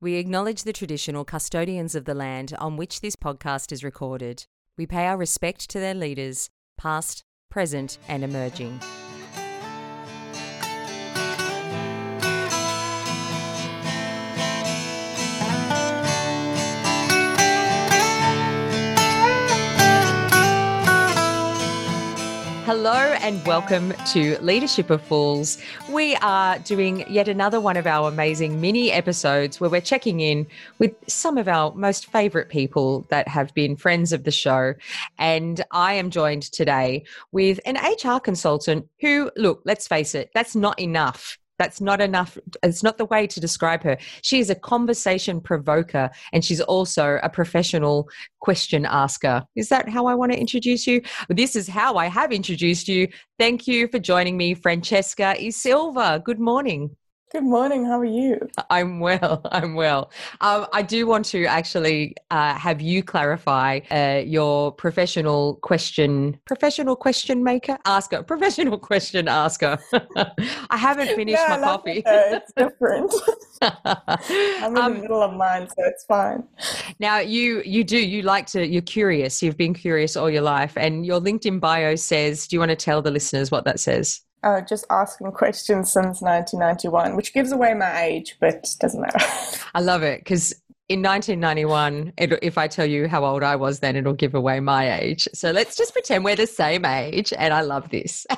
We acknowledge the traditional custodians of the land on which this podcast is recorded. We pay our respect to their leaders, past, present, and emerging. Hello and welcome to Leadership of Fools. We are doing yet another one of our amazing mini episodes where we're checking in with some of our most favorite people that have been friends of the show. And I am joined today with an HR consultant who, look, let's face it, that's not enough that's not enough. It's not the way to describe her. She is a conversation provoker and she's also a professional question asker. Is that how I want to introduce you? This is how I have introduced you. Thank you for joining me, Francesca E. Silva. Good morning. Good morning. How are you? I'm well. I'm well. Um, I do want to actually uh, have you clarify uh, your professional question, professional question maker, asker, professional question asker. I haven't finished yeah, my coffee. It's different. I'm in um, the middle of mine, so it's fine. Now, you you do you like to you're curious. You've been curious all your life, and your LinkedIn bio says. Do you want to tell the listeners what that says? Uh, just asking questions since 1991, which gives away my age, but doesn't matter. I love it because in 1991, it, if I tell you how old I was then, it'll give away my age. So let's just pretend we're the same age. And I love this.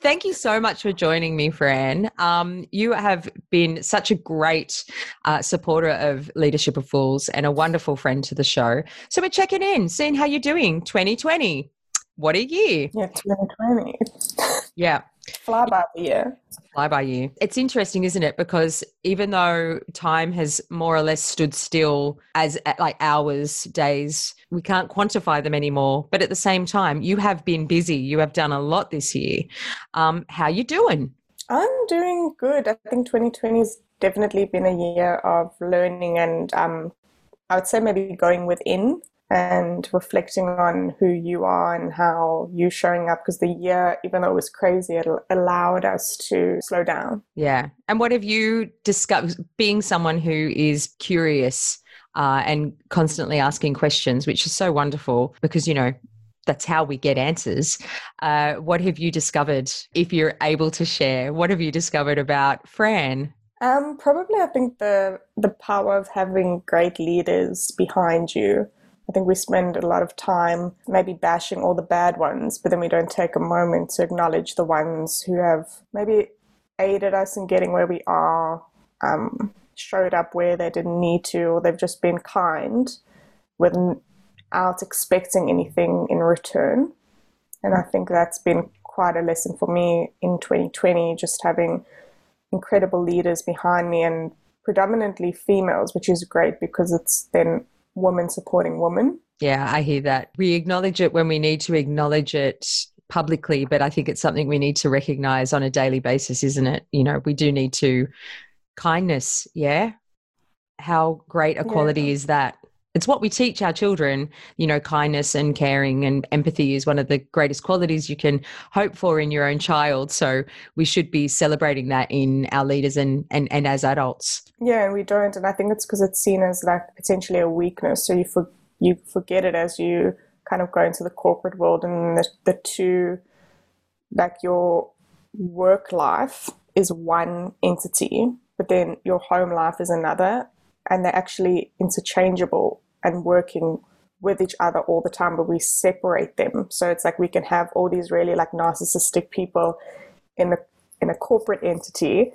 Thank you so much for joining me, Fran. Um, you have been such a great uh, supporter of Leadership of Fools and a wonderful friend to the show. So we're checking in, seeing how you're doing 2020. What a year. Yeah, 2020. yeah. Fly by the year. Fly by year. It's interesting, isn't it? Because even though time has more or less stood still as like hours, days, we can't quantify them anymore. But at the same time, you have been busy. You have done a lot this year. Um, how are you doing? I'm doing good. I think 2020 has definitely been a year of learning and um, I would say maybe going within and reflecting on who you are and how you're showing up because the year even though it was crazy it allowed us to slow down yeah and what have you discovered being someone who is curious uh, and constantly asking questions which is so wonderful because you know that's how we get answers. Uh, what have you discovered, if you're able to share? What have you discovered about Fran? Um, probably, I think the the power of having great leaders behind you I think we spend a lot of time maybe bashing all the bad ones, but then we don't take a moment to acknowledge the ones who have maybe aided us in getting where we are, um, showed up where they didn't need to, or they've just been kind without expecting anything in return. And I think that's been quite a lesson for me in 2020, just having incredible leaders behind me and predominantly females, which is great because it's then woman supporting woman. Yeah, I hear that. We acknowledge it when we need to acknowledge it publicly, but I think it's something we need to recognize on a daily basis, isn't it? You know, we do need to kindness, yeah? How great a quality yeah. is that? It's what we teach our children, you know, kindness and caring and empathy is one of the greatest qualities you can hope for in your own child. So we should be celebrating that in our leaders and, and, and as adults. Yeah, and we don't. And I think it's because it's seen as like potentially a weakness. So you, for, you forget it as you kind of go into the corporate world and the, the two, like your work life is one entity, but then your home life is another. And they're actually interchangeable and working with each other all the time, but we separate them. So it's like we can have all these really like narcissistic people in a in a corporate entity,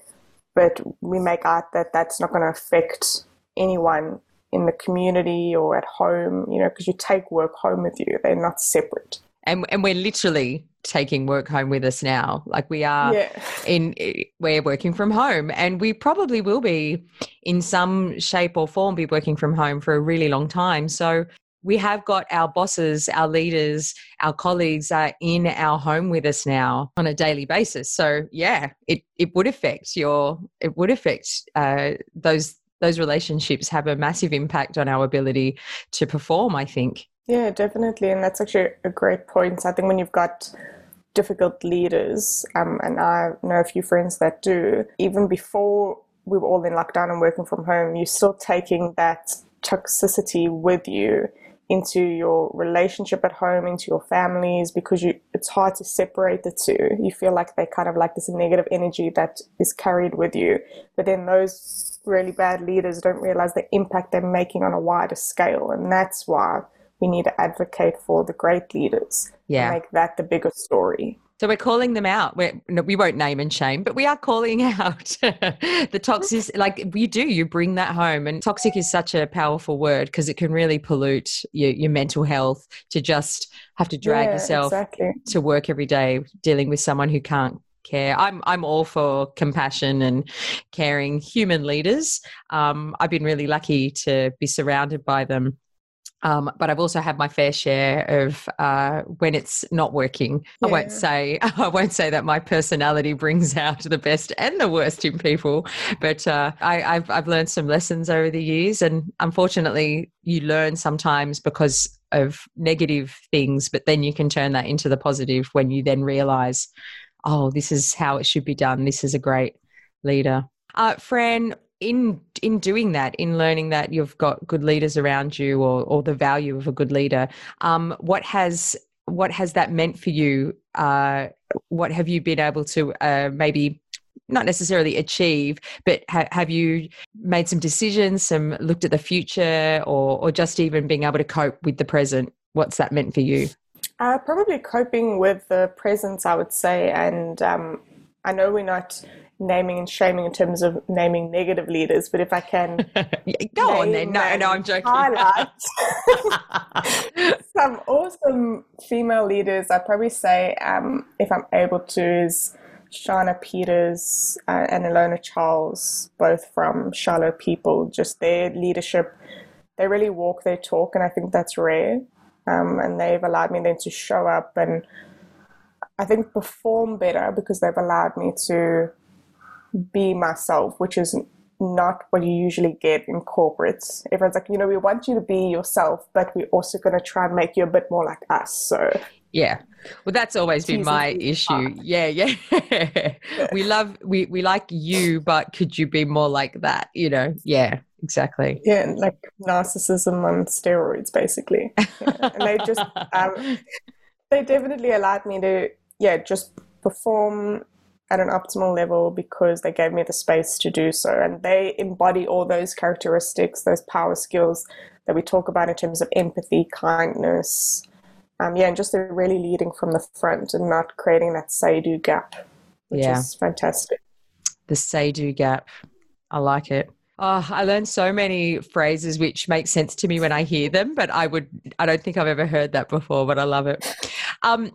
but we make out that that's not going to affect anyone in the community or at home, you know, because you take work home with you. They're not separate. And and we're literally taking work home with us now. Like we are yeah. in we're working from home and we probably will be in some shape or form be working from home for a really long time. So we have got our bosses, our leaders, our colleagues are in our home with us now on a daily basis. So yeah, it it would affect your it would affect uh, those those relationships have a massive impact on our ability to perform. I think. Yeah, definitely. And that's actually a great point. I think when you've got difficult leaders, um, and I know a few friends that do, even before we were all in lockdown and working from home, you're still taking that toxicity with you into your relationship at home, into your families, because you it's hard to separate the two. You feel like they kind of like this negative energy that is carried with you. But then those really bad leaders don't realize the impact they're making on a wider scale. And that's why we need to advocate for the great leaders. Yeah. Make that the bigger story. So we're calling them out. We're, no, we won't name and shame, but we are calling out the toxic. Like you do, you bring that home, and toxic is such a powerful word because it can really pollute your, your mental health to just have to drag Yeah, yourself exactly. to work every day dealing with someone who can't care. I'm I'm all for compassion and caring human leaders. Um, I've been really lucky to be surrounded by them. Um, but I've also had my fair share of uh, when it's not working. I won't say I won't say that my personality brings out the best and the worst in people, but uh, I, I've I've learned some lessons over the years, and unfortunately, you learn sometimes because of negative things, but then you can turn that into the positive when you then realize, oh, this is how it should be done. This is a great leader. Uh, Fran, in in doing that, in learning that you've got good leaders around you, or or the value of a good leader, um, what has what has that meant for you? Uh, what have you been able to uh, maybe not necessarily achieve, but ha- have you made some decisions, some looked at the future, or or just even being able to cope with the present? What's that meant for you? Uh, probably coping with the presence, I would say. And um, I know we're not naming and shaming in terms of naming negative leaders, but if I can Go on then. No, no, I'm joking. highlight some awesome female leaders, I'd probably say, um, if I'm able to, is Shauna Peters uh, and Ilona Charles, both from Shallow People. Just their leadership, they really walk their talk, and I think that's rare. Um, and they've allowed me then to show up and I think perform better because they've allowed me to be myself, which is not what you usually get in corporates. Everyone's like, you know, we want you to be yourself, but we're also going to try and make you a bit more like us. So, Yeah. Well, that's always been my issue. Yeah, yeah. we love we we like you, but could you be more like that? You know? Yeah, exactly. yeah, like narcissism on steroids, basically. Yeah. And they just, um, they definitely allowed me to, yeah, just perform at an optimal level because they gave me the space to do so. And they embody all those characteristics, those power skills that we talk about in terms of empathy, kindness. Um, yeah, and just they're really leading from the front and not creating that say do gap, which Yeah. is fantastic. the say do gap. I like it. Oh, I learned so many phrases which make sense to me when I hear them, but I would I don't think I've ever heard that before, but I love it. Um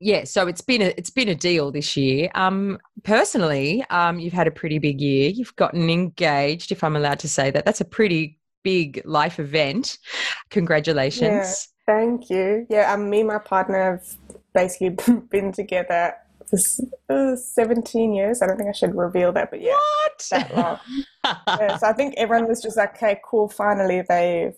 yeah, so it's been a it's been a deal this year. Um personally, um you've had a pretty big year. You've gotten engaged, if I'm allowed to say that. That's a pretty big life event. Congratulations. Thank you. Yeah, um, me and my partner have basically been together for uh, 17 years. I don't think I should reveal that, but yeah, that long. Yeah, so I think everyone was just like, okay, cool, finally they've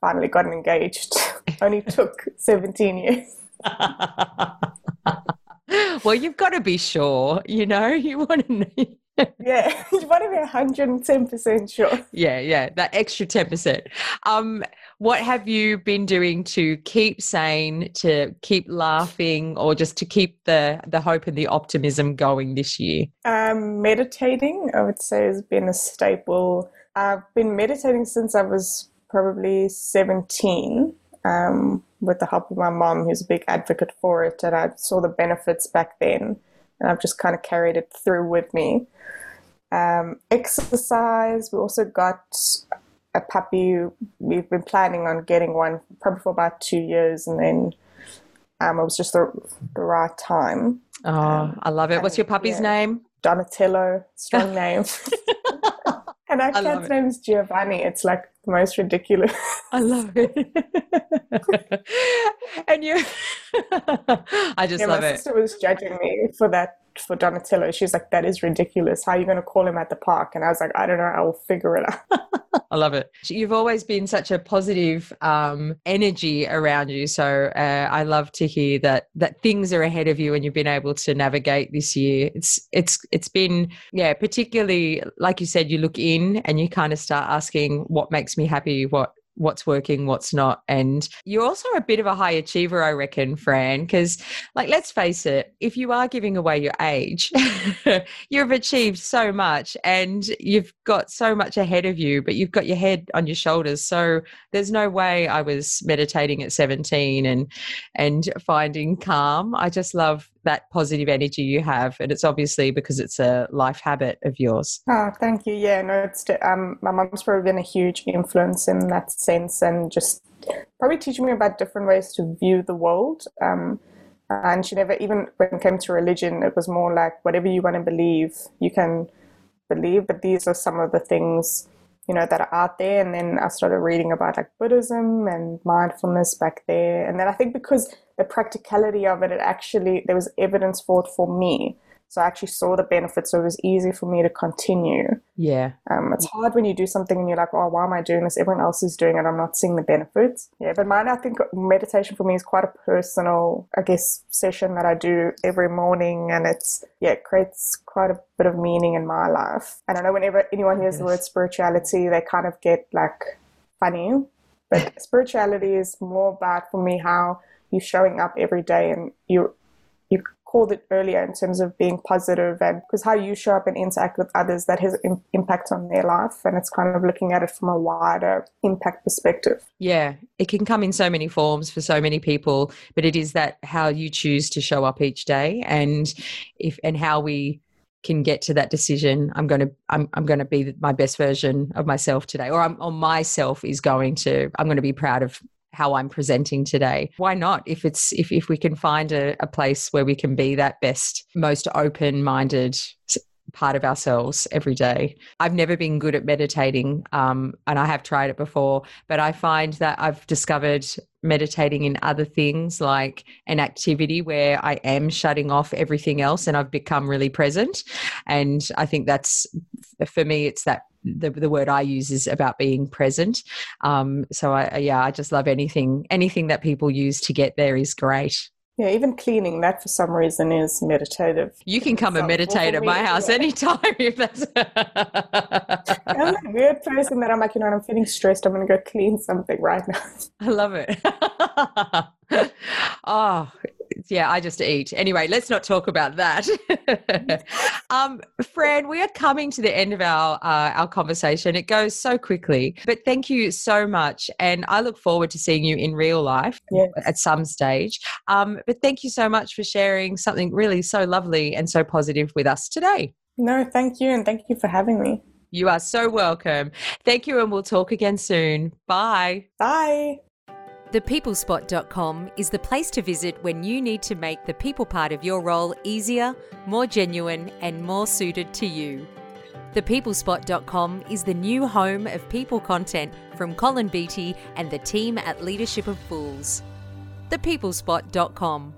finally gotten engaged. Only took 17 years. well, you've got to be sure, you know, you want to know. Yeah, you want to be 110% sure. yeah, yeah, that extra 10%. Um, what have you been doing to keep sane, to keep laughing, or just to keep the, the hope and the optimism going this year? Um, meditating, I would say, has been a staple. I've been meditating since I was probably 17 um, with the help of my mom, who's a big advocate for it. And I saw the benefits back then. And I've just kind of carried it through with me. Um, exercise, we also got a puppy. We've been planning on getting one probably for about two years. And then um, it was just the, the right time. Oh, I love it. What's your puppy's yeah. name? Donatello, strong name. and our I cat's name is Giovanni. It's like the most ridiculous. I love it. and you, I just Yeah, love my it. sister was judging me for that for Donatello. She's like, "That is ridiculous. How are you going to call him at the park?" And I was like, "I don't know. I will figure it out." I love it. You've always been such a positive um, energy around you. So uh, I love to hear that that things are ahead of you and you've been able to navigate this year. It's it's it's been yeah, particularly like you said, you look in and you kind of start asking what makes me happy, what what's working, what's not. And you're also a bit of a high achiever, I reckon, Fran, because, like, let's face it, if you are giving away your age, you've achieved so much and you've got so much ahead of you, but you've got your head on your shoulders. So there's no way I was meditating at 17 and and finding calm. I just love that positive energy you have and it's obviously because it's a life habit of yours. Oh thank you. Yeah no it's um my mom's probably been a huge influence in that sense and just probably teaching me about different ways to view the world um and she never even when it came to religion it was more like whatever you want to believe you can believe but these are some of the things you know that are out there and then i started reading about like buddhism and mindfulness back there and then i think because the practicality of it it actually there was evidence for it for me so I actually saw the benefits, so it was easy for me to continue. Yeah. Um, it's hard when you do something and you're like, oh, why am I doing this? Everyone else is doing it. I'm not seeing the benefits. Yeah, but mine, I think meditation for me is quite a personal, I guess, session that I do every morning, and it's yeah, it creates quite a bit of meaning in my life. And I know whenever anyone hears yes. the word spirituality, they kind of get like funny, but spirituality is more about for me how you're showing up every day and you you called it earlier in terms of being positive and because how you show up and interact with others that has Im- impact on their life and it's kind of looking at it from a wider impact perspective. Yeah it can come in so many forms for so many people but it is that how you choose to show up each day and if and how we can get to that decision i'm going to i'm, I'm going to be my best version of myself today or i'm or myself is going to i'm going to be proud of how I'm presenting today. Why not? If it's if if we can find a, a place where we can be that best, most open-minded part of ourselves every day. I've never been good at meditating, um, and I have tried it before, but I find that I've discovered meditating in other things like an activity where I am shutting off everything else and I've become really present. And I think that's for me, it's that the, the word I use is about being present. Um, so I, yeah, I just love anything, anything that people use to get there is great. Yeah, even cleaning that for some reason is meditative. You can come and meditate at my house anytime if that's. I'm a weird person that I'm like, you know, I'm feeling stressed. I'm going to go clean something right now. I love it. oh, yeah, I just eat. Anyway, let's not talk about that. um, Fran, we are coming to the end of our uh, our conversation. It goes so quickly, but thank you so much, and I look forward to seeing you in real life yes. at some stage. Um, but thank you so much for sharing something really so lovely and so positive with us today. No, thank you, and thank you for having me. You are so welcome. Thank you, and we'll talk again soon. Bye. Bye. ThePeoplespot.com is the place to visit when you need to make the people part of your role easier, more genuine, and more suited to you. ThePeoplespot.com is the new home of people content from Colin Beatty and the team at Leadership of Fools. ThePeoplespot.com